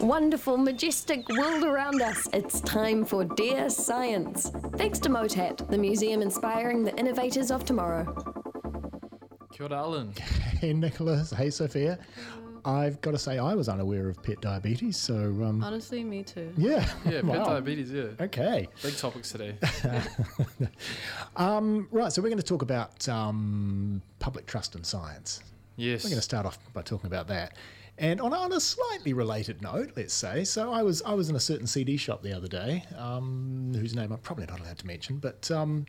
Wonderful, majestic world around us. It's time for Dear Science. Thanks to MOTAT, the museum inspiring the innovators of tomorrow. Kia ora, Allan. Hey, Nicholas. Hey, Sophia. I've got to say, I was unaware of pet diabetes, so um, Honestly, me too. yeah. Yeah, pet Wow. diabetes, yeah. Okay. Big topics today. Um, right, so we're going to talk about um, public trust in science. Yes. We're going to start off by talking about that. And on, on a slightly related note, let's say, so I was I was in a certain CD shop the other day, um, whose name I'm probably not allowed to mention, but um,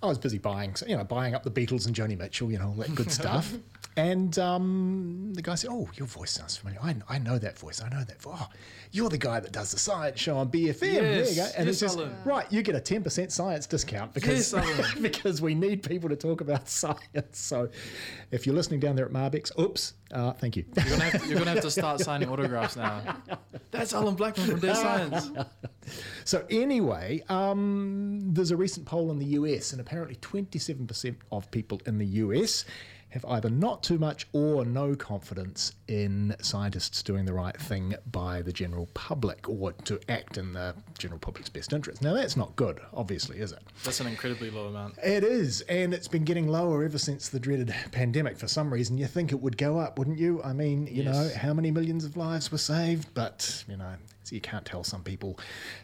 I was busy buying, you know, buying up the Beatles and Joni Mitchell, you know, all that good stuff. And um, the guy said, "Oh, your voice sounds familiar. I, I know that voice. I know that voice. Oh, you're the guy that does the science show on BFM. there you go. And yes, it's just Allan. right. You get a ten percent science discount because Yes, because we need people to talk about science. So, if you're listening down there at Marbecks, oops, uh, thank you. You're gonna, have to, you're gonna have to start signing autographs now. That's Allan Blackman from Dear Science. So anyway, um, there's a recent poll in the US, and apparently 27% of people in the US have either not too much or no confidence in scientists doing the right thing by the general public or to act in the general public's best interest. Now that's not good, obviously, is it? That's an incredibly low amount. It is, and it's been getting lower ever since the dreaded pandemic. For some reason, you think it would go up, wouldn't you? I mean, you know, how many millions of lives were saved, but you know, so you can't tell some people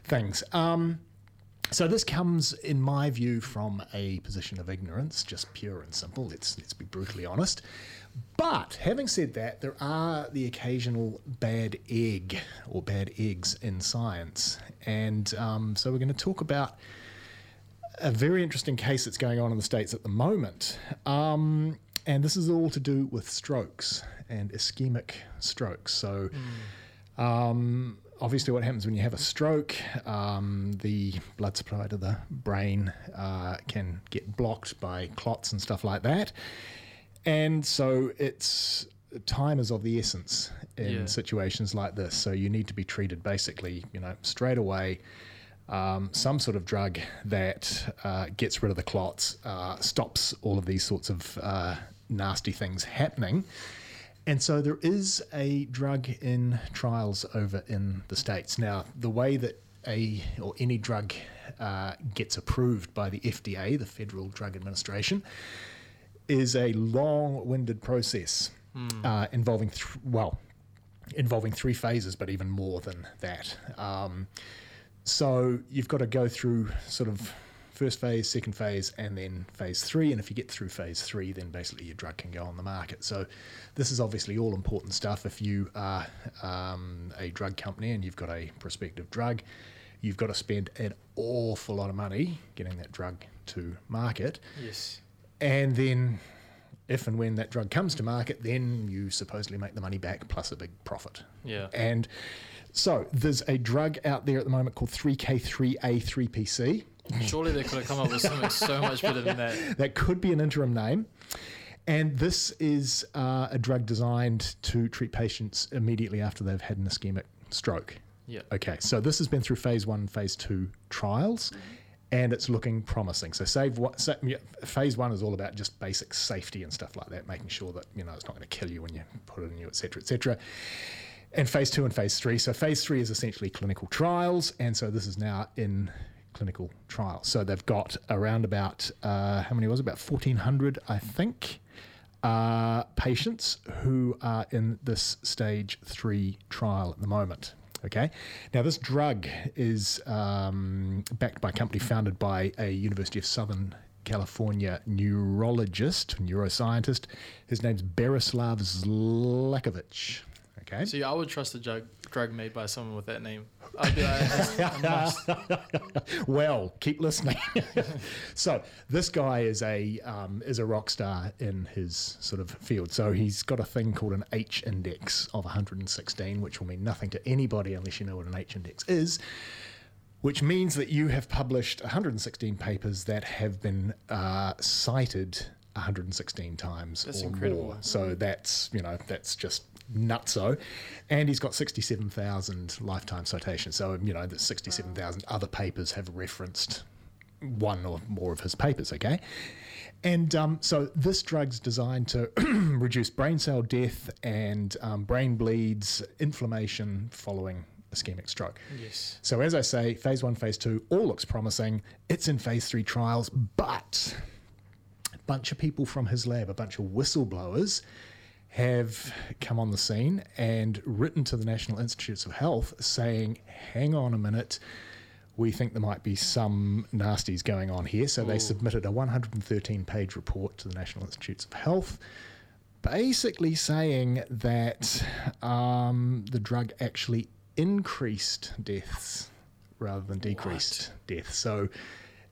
things. Um, so this comes, in my view, from a position of ignorance, just pure and simple. Let's let's be brutally honest. But having said that, there are the occasional bad egg or bad eggs in science, and um, so we're going to talk about a very interesting case that's going on in the States at the moment. Um, and this is all to do with strokes and ischemic strokes. So, um, obviously, what happens when you have a stroke, um, the blood supply to the brain uh, can get blocked by clots and stuff like that. And so, it's time is of the essence in Yeah. situations like this. So, you need to be treated basically, you know, straight away um, some sort of drug that uh, gets rid of the clots, uh, stops all of these sorts of uh, nasty things happening. And so there is a drug in trials over in the States. Now, the way that a or any drug uh, gets approved by the FDA, the Federal Drug Administration, is a long-winded process uh, involving, th- well, involving three phases, but even more than that. Um, so you've got to go through sort of first phase, second phase, and then phase three. And if you get through phase three, then basically your drug can go on the market. So this is obviously all important stuff. If you are um, a drug company and you've got a prospective drug, you've got to spend an awful lot of money getting that drug to market. Yes. And then, if and when that drug comes to market, then you supposedly make the money back plus a big profit. Yeah. And so there's a drug out there at the moment called 3K3A-APC. Surely they could have come up with something so much better than that. That could be an interim name. And this is uh, a drug designed to treat patients immediately after they've had an ischemic stroke. Yeah. Okay, so this has been through phase one, phase two trials, and it's looking promising. So, save what, yeah, phase one is all about just basic safety and stuff like that, making sure that you know it's not going to kill you when you put it in you, et cetera, et cetera. And phase two and phase three. So, phase three is essentially clinical trials, and so this is now in clinical trials. So, they've got around about uh, how many was it? About fourteen hundred, I think uh, patients who are in this stage three trial at the moment. Okay. Now, this drug is um, backed by a company founded by a University of Southern California neurologist, neuroscientist. His name's Berislav Zlokovic. Okay. See, I would trust a drug, drug made by someone with that name. I'd be like, well, keep listening. so this guy is a um, is a rock star in his sort of field. So he's got a thing called an H index of 116, which will mean nothing to anybody unless you know what an H index is. Which means that you have published 116 papers that have been uh, cited 116 times That's or incredible. more. So that's you know that's just nutso. And he's got 67,000 lifetime citations. So you know the 67,000 other papers have referenced one or more of his papers, okay? And um, so this drug's designed to reduce brain cell death and um, brain bleeds, inflammation following ischemic stroke. Yes. So as I say, phase one, phase two, all looks promising. It's in phase three trials, but a bunch of people from his lab, a bunch of whistleblowers, have come on the scene and written to the National Institutes of Health saying, hang on a minute, we think there might be some nasties going on here. So they submitted a 113 page report to the National Institutes of Health, basically saying that um, the drug actually increased deaths rather than decreased deaths. So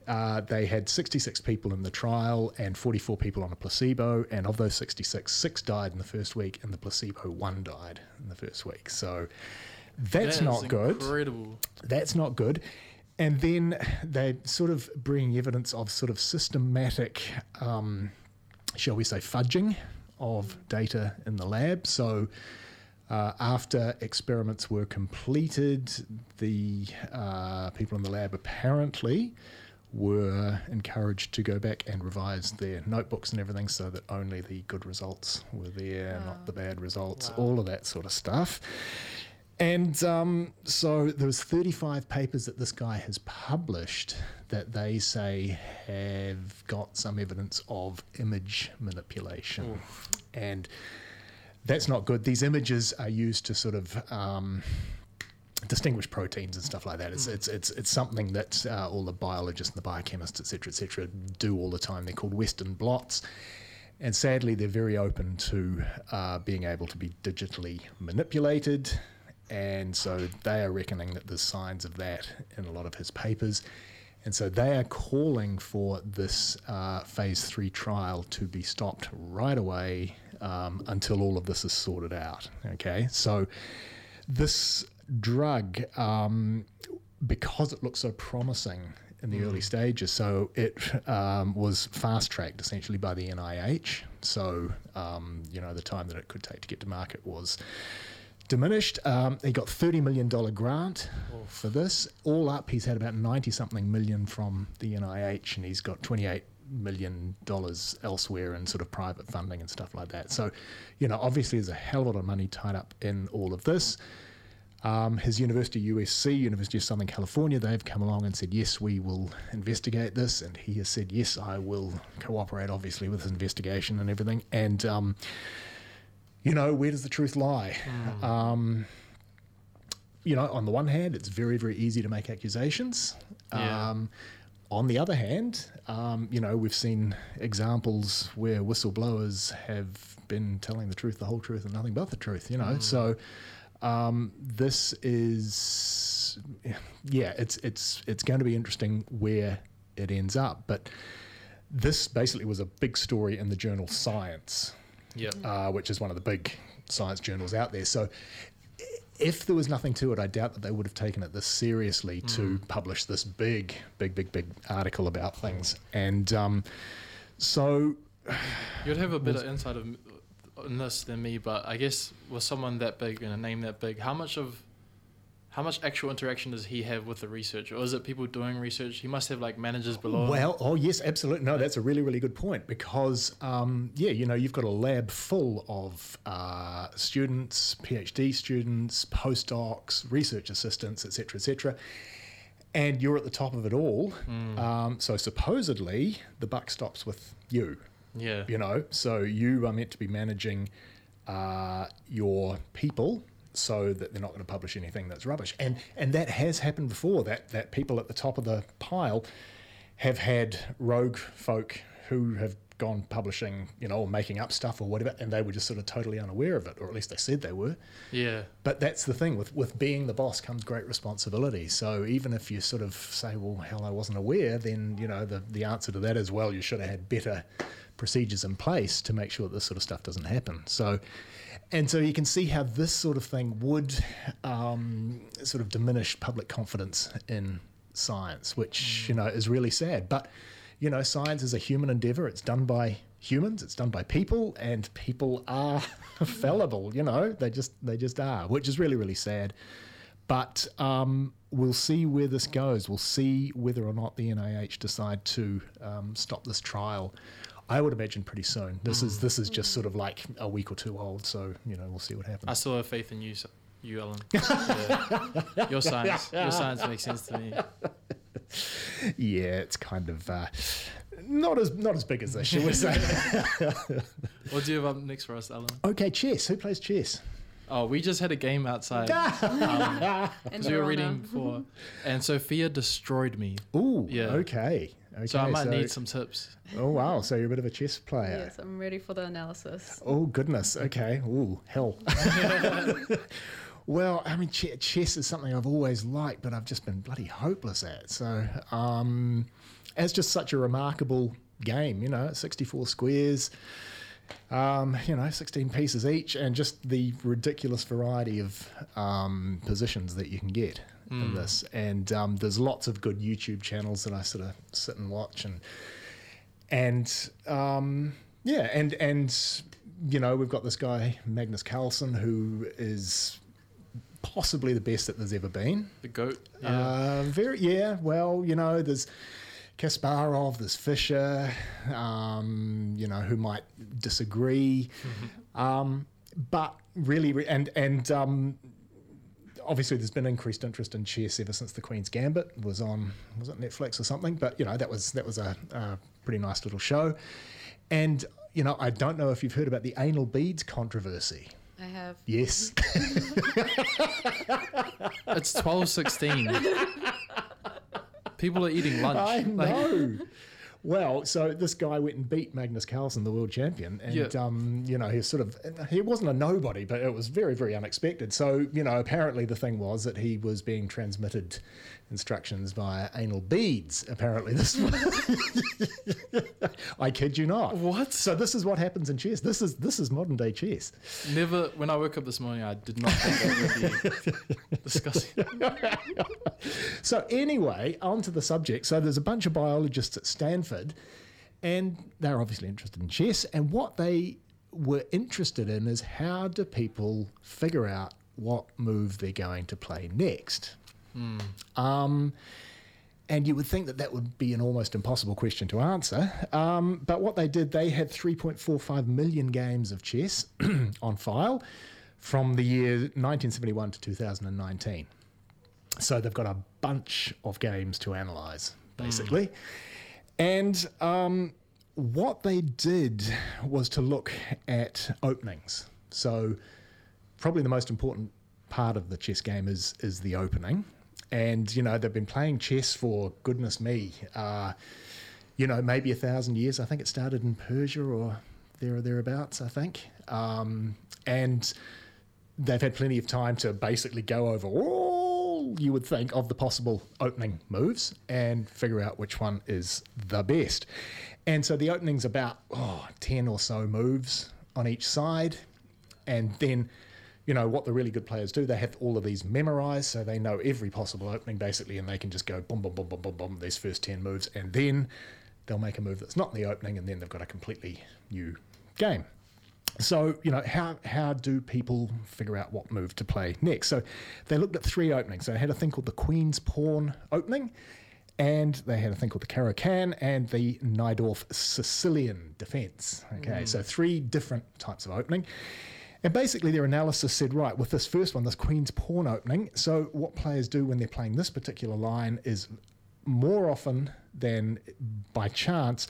uh, they had 66 people in the trial and 44 people on a placebo, and of those 66, six died in the first week, and the placebo one died in the first week. So that's That not good. Incredible. That's not good. And then they sort of bring evidence of sort of systematic, um, shall we say, fudging of data in the lab. So uh, after experiments were completed, the uh, people in the lab apparently were encouraged to go back and revise their notebooks and everything so that only the good results were there, not the bad results, all of that sort of stuff. And um, so there was 35 papers that this guy has published that they say have got some evidence of image manipulation. And that's not good. These images are used to sort of um, distinguish proteins and stuff like that. It's it's it's, it's something that uh, all the biologists and the biochemists, et cetera, et cetera, do all the time. They're called Western blots. And sadly, they're very open to uh, being able to be digitally manipulated. And so they are reckoning that there's signs of that in a lot of his papers. And so they are calling for this uh, phase three trial to be stopped right away um, until all of this is sorted out. Okay. So this drug, um, because it looks so promising in the early stages, so it um, was fast tracked essentially by the NIH. So, um, you know, the time that it could take to get to market was diminished. Um, he got $30 million grant for this. All up, he's had about 90 something million from the NIH, and he's got 28 million dollars elsewhere in sort of private funding and stuff like that. So, you know, obviously there's a hell of a lot of money tied up in all of this. Um, his university, USC, University of Southern California, they've come along and said, yes, we will investigate this. And he has said, yes, I will cooperate, obviously, with his investigation and everything. And, um, you know, where does the truth lie? Um, you know, on the one hand, it's very, very easy to make accusations. Yeah. Um, on the other hand, um, you know, we've seen examples where whistleblowers have been telling the truth, the whole truth, and nothing but the truth, you know. So um, this is, yeah, it's, it's, it's going to be interesting where it ends up. But this basically was a big story in the journal Science Yeah. uh, which is one of the big science journals out there. So, if there was nothing to it, I doubt that they would have taken it this seriously to publish this big, big, big, big article about things. And um, so, You'd have a better insight of this than me, but I guess with someone that big and a name that big, how much of how much actual interaction does he have with the research, or is it people doing research? He must have like managers below. him. well, oh yes, absolutely. No, that's a really, really good point because, um, yeah, you know, you've got a lab full of uh, students, PhD students, postdocs, research assistants, etc., etc. And you're at the top of it all. Um, so supposedly the buck stops with you. Yeah, you know so you are meant to be managing uh, your people so that they're not going to publish anything that's rubbish. And and that has happened before that that people at the top of the pile have had rogue folk who have gone publishing you know or making up stuff or whatever and they were just sort of totally unaware of it or at least they said they were. Yeah, but that's the thing with with being the boss comes great responsibility. So even if you sort of say, "Well, hell, I wasn't aware," then you know the the answer to that is, "Well, you should have had better procedures in place to make sure that this sort of stuff doesn't happen." So, and so you can see how this sort of thing would um, sort of diminish public confidence in science, which you know is really sad. But you know, science is a human endeavor. It's done by humans. It's done by people, and people are fallible. You know, they just they just are, which is really really sad. but um, we'll see where this goes. We'll see whether or not the NIH decide to um, stop this trial. I would imagine pretty soon. This is this is just sort of like a week or two old, so you know we'll see what happens. I still have faith in you, you Ellen. Yeah. Your science, your science makes sense to me. yeah, it's kind of uh, not as not as big as this, shall we say? What do you have up next for us, Ellen? okay, chess. Who plays chess? Oh, we just had a game outside um, And because we were reading before, and Sophia destroyed me. Ooh, Yeah. okay. Okay, So I might need some tips. Oh wow, so you're a bit of a chess player. Yes, I'm ready for the analysis. Oh goodness. Okay. Oh hell. well, I mean, ch- chess is something I've always liked, but I've just been bloody hopeless at. So, um, it's just such a remarkable game. You know, 64 squares. Um, you know, 16 pieces each, and just the ridiculous variety of um, positions that you can get in this. And um, there's lots of good YouTube channels that I sort of sit and watch, and and um, yeah, and and you know, we've got this guy Magnus Carlsen who is possibly the best that there's ever been. The goat. Yeah. Uh, very, yeah. Well, you know, there's Kasparov, there's Fischer, um, you know, who might disagree, um, but really, and and um, obviously, there's been increased interest in chess ever since the Queen's Gambit was on, was it Netflix or something? But you know, that was that was a, a pretty nice little show, and you know, I don't know if you've heard about the anal beads controversy. I have. Yes. it's twelve sixteen. People are eating lunch. I Like, know. well, so this guy went and beat Magnus Carlsen, the world champion, and Yeah. um, you know he sort of he wasn't a nobody, but it was very very unexpected. So you know apparently the thing was that he was being transmitted instructions via anal beads. Apparently this. I kid you not. What? So this is what happens in chess. This is this is modern day chess. Never. When I woke up this morning, I did not think that would be discussing. So anyway, on to the subject. So there's a bunch of biologists at Stanford, and they're obviously interested in chess. And what they were interested in is how do people figure out what move they're going to play next. Um, and you would think that that would be an almost impossible question to answer. Um, but what they did, they had 3.45 million games of chess on file from the year 1971 to 2019. So they've got a bunch of games to analyze, basically. And um, what they did was to look at openings. So probably the most important part of the chess game is is the opening. And you know they've been playing chess for goodness me, uh, you know maybe a thousand years. I think it started in Persia or there or thereabouts. I think, um, and they've had plenty of time to basically go over all you would think of the possible opening moves and figure out which one is the best. And so the opening's about oh, 10 or so moves on each side. And then, you know, what the really good players do, they have all of these memorized, so they know every possible opening basically, and they can just go boom, boom, boom, boom, boom, boom, these first 10 moves. And then they'll make a move that's not in the opening, and then they've got a completely new game. So, you know, how, how do people figure out what move to play next? So they looked at three openings. So They had a thing called the Queen's Pawn opening, and they had a thing called the Caro-Kann and the Najdorf Sicilian defense. Okay, mm. so three different types of opening. And basically, their analysis said, right, with this first one, this Queen's Pawn opening, so what players do when they're playing this particular line is more often than by chance,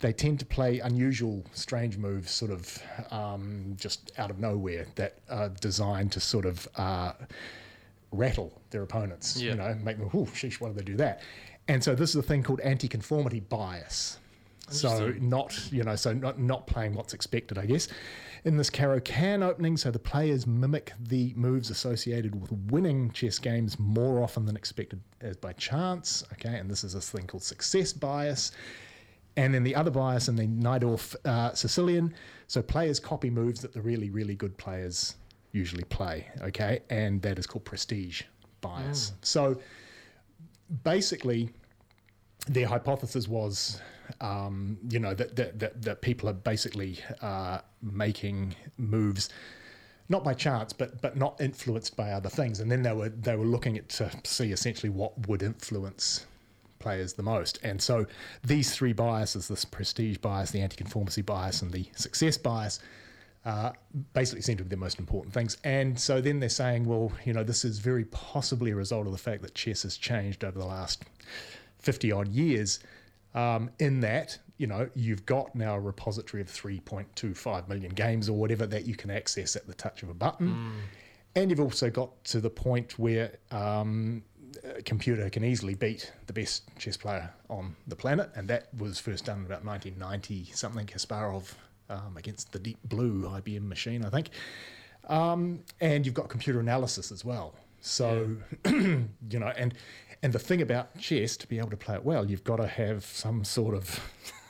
they tend to play unusual, strange moves, sort of um, just out of nowhere, that are designed to sort of uh, rattle their opponents. Yeah. You know, make them, oh, sheesh, why did they do that? And so this is a thing called anti-conformity bias. So not, you know, so not, not playing what's expected, I guess. In this Caro-Kann opening, so the players mimic the moves associated with winning chess games more often than expected as by chance. Okay, and this is this thing called success bias. And then the other bias in the Najdorf uh, Sicilian, so players copy moves that the really, really good players usually play. Okay, and that is called prestige bias. So basically, their hypothesis was, um, you know, that, that, that, that people are basically uh, making moves not by chance, but but not influenced by other things. And then they were they were looking at to see essentially what would influence players the most. And so these three biases, this prestige bias, the anti-conformity bias, and the success bias, uh, basically seem to be the most important things. And so then they're saying, well, you know, this is very possibly a result of the fact that chess has changed over the last 50 odd years. Um, in that, you know, you've got now a repository of 3.25 million games or whatever that you can access at the touch of a button. And you've also got to the point where um, a computer can easily beat the best chess player on the planet. And that was first done in about 1990 something, Kasparov um, against the Deep Blue IBM machine, I think. Um, and you've got computer analysis as well. So, you know, and and the thing about chess, to be able to play it well, you've got to have some sort of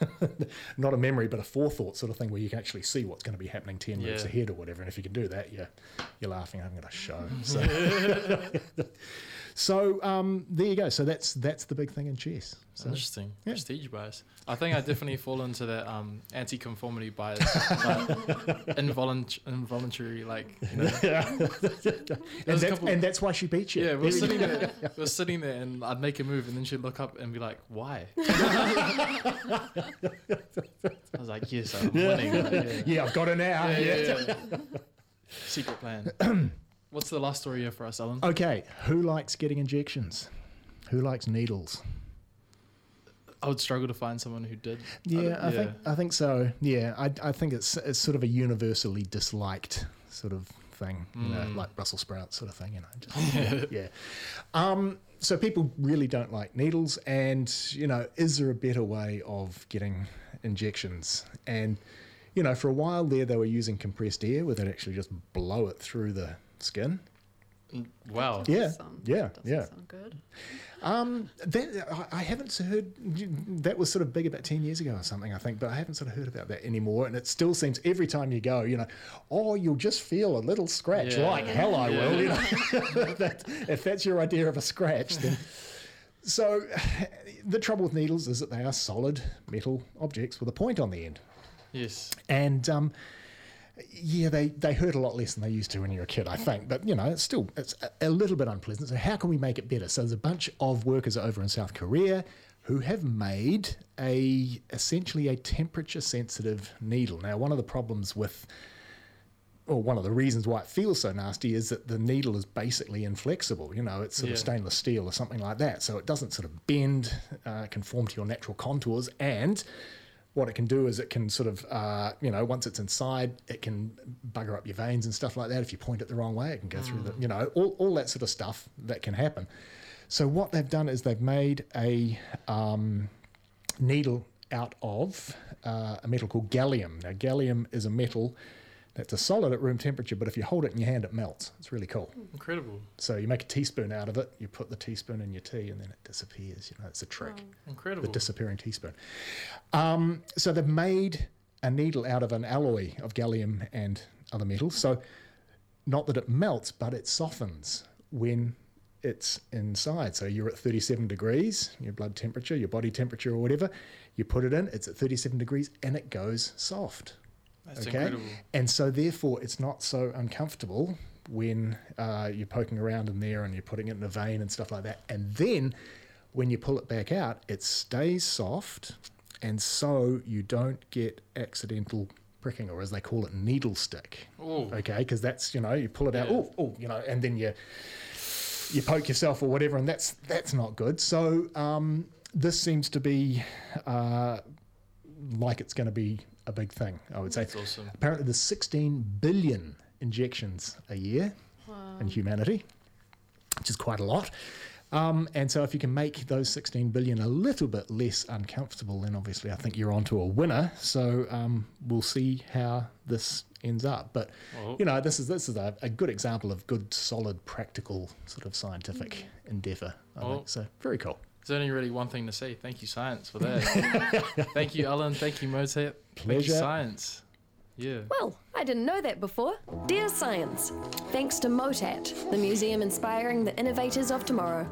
not a memory, but a forethought sort of thing where you can actually see what's going to be happening ten moves Yeah. ahead or whatever. And if you can do that, you're you're laughing. I'm going to show. So, so um, there you go. So that's that's the big thing in chess. So, Interesting. yeah. Prestige bias. I think I definitely fall into that um, anti-conformity bias, like involunt- involuntary, like you know. and, that's, couple- and that's why she beat you. Yeah, we're sitting there. We're sitting there, and I'd make a move, and then she'd look up and be like, "Why?" I was like, "Yes, I'm winning." Like, yeah. yeah, I've got her now. Yeah, yeah. yeah, yeah. Secret plan. What's the last story here for us, Allan? Okay, who likes getting injections? Who likes needles? I would struggle to find someone who did. Yeah, I yeah. think I think so. Yeah, I, I think it's it's sort of a universally disliked sort of thing, you know, Mm. like Brussels sprouts sort of thing, you know. Just, yeah. Um, so people really don't like needles, and you know, is there a better way of getting injections? And you know, for a while there, they were using compressed air, where they'd actually just blow it through the skin. Wow. Yeah, Sound- yeah, doesn't yeah. Sound good. Um, that I- I haven't heard. That was sort of big about ten years ago or something, I think. But I haven't sort of heard about that anymore. And it still seems every time you go, you know, oh, you'll just feel a little scratch. Yeah. Like hell, I will. You know, that, if that's your idea of a scratch, then. So, the trouble with needles is that they are solid metal objects with a point on the end, Yes. and um, yeah, they, they hurt a lot less than they used to when you were a kid, I think. But you know, it's still it's a, a little bit unpleasant. So how can we make it better? So there's a bunch of workers over in South Korea who have made a essentially a temperature sensitive needle. Now, one of the problems with or one of the reasons why it feels so nasty is that the needle is basically inflexible. You know, it's sort of stainless steel or something like that. So it doesn't sort of bend, uh, conform to your natural contours. And what it can do is it can sort of, uh, you know, once it's inside, it can bugger up your veins and stuff like that. If you point it the wrong way, it can go through the, you know, all, all that sort of stuff that can happen. So what they've done is they've made a um, needle out of uh, a metal called gallium. Now, gallium is a metal that's a solid at room temperature, but if you hold it in your hand, it melts. It's really cool. Incredible. So you make a teaspoon out of it, you put the teaspoon in your tea, and then it disappears. You know, it's a trick. Incredible. The disappearing teaspoon. Um, so they've made a needle out of an alloy of gallium and other metals. So not that it melts, but it softens when it's inside. So you're at 37 degrees, your blood temperature, your body temperature, or whatever. You put it in, it's at 37 degrees, and it goes soft. That's okay, incredible. and so therefore it's not so uncomfortable when uh, you're poking around in there and you're putting it in a vein and stuff like that. And then when you pull it back out, it stays soft, and so you don't get accidental pricking, or as they call it, needle stick. Oh, Okay, because that's you know you pull it out, oh, oh, you know, and then you you poke yourself or whatever, and that's that's not good. So um, this seems to be uh, like it's going to be a big thing. I would say. that's awesome. Apparently, there's 16 billion injections a year in humanity, which is quite a lot. Um, and so, if you can make those 16 billion a little bit less uncomfortable, then obviously I think you're onto a winner. So um, we'll see how this ends up. But Well, you know, this is this is a, a good example of good, solid, practical sort of scientific endeavour. I Well- think so. Very cool. There's only really one thing to say. Thank you, science, for that. Thank you, Allan. Thank you, MOTAT. Thank you, science. Yeah. Well, I didn't know that before. Dear Science, thanks to MOTAT, the museum inspiring the innovators of tomorrow.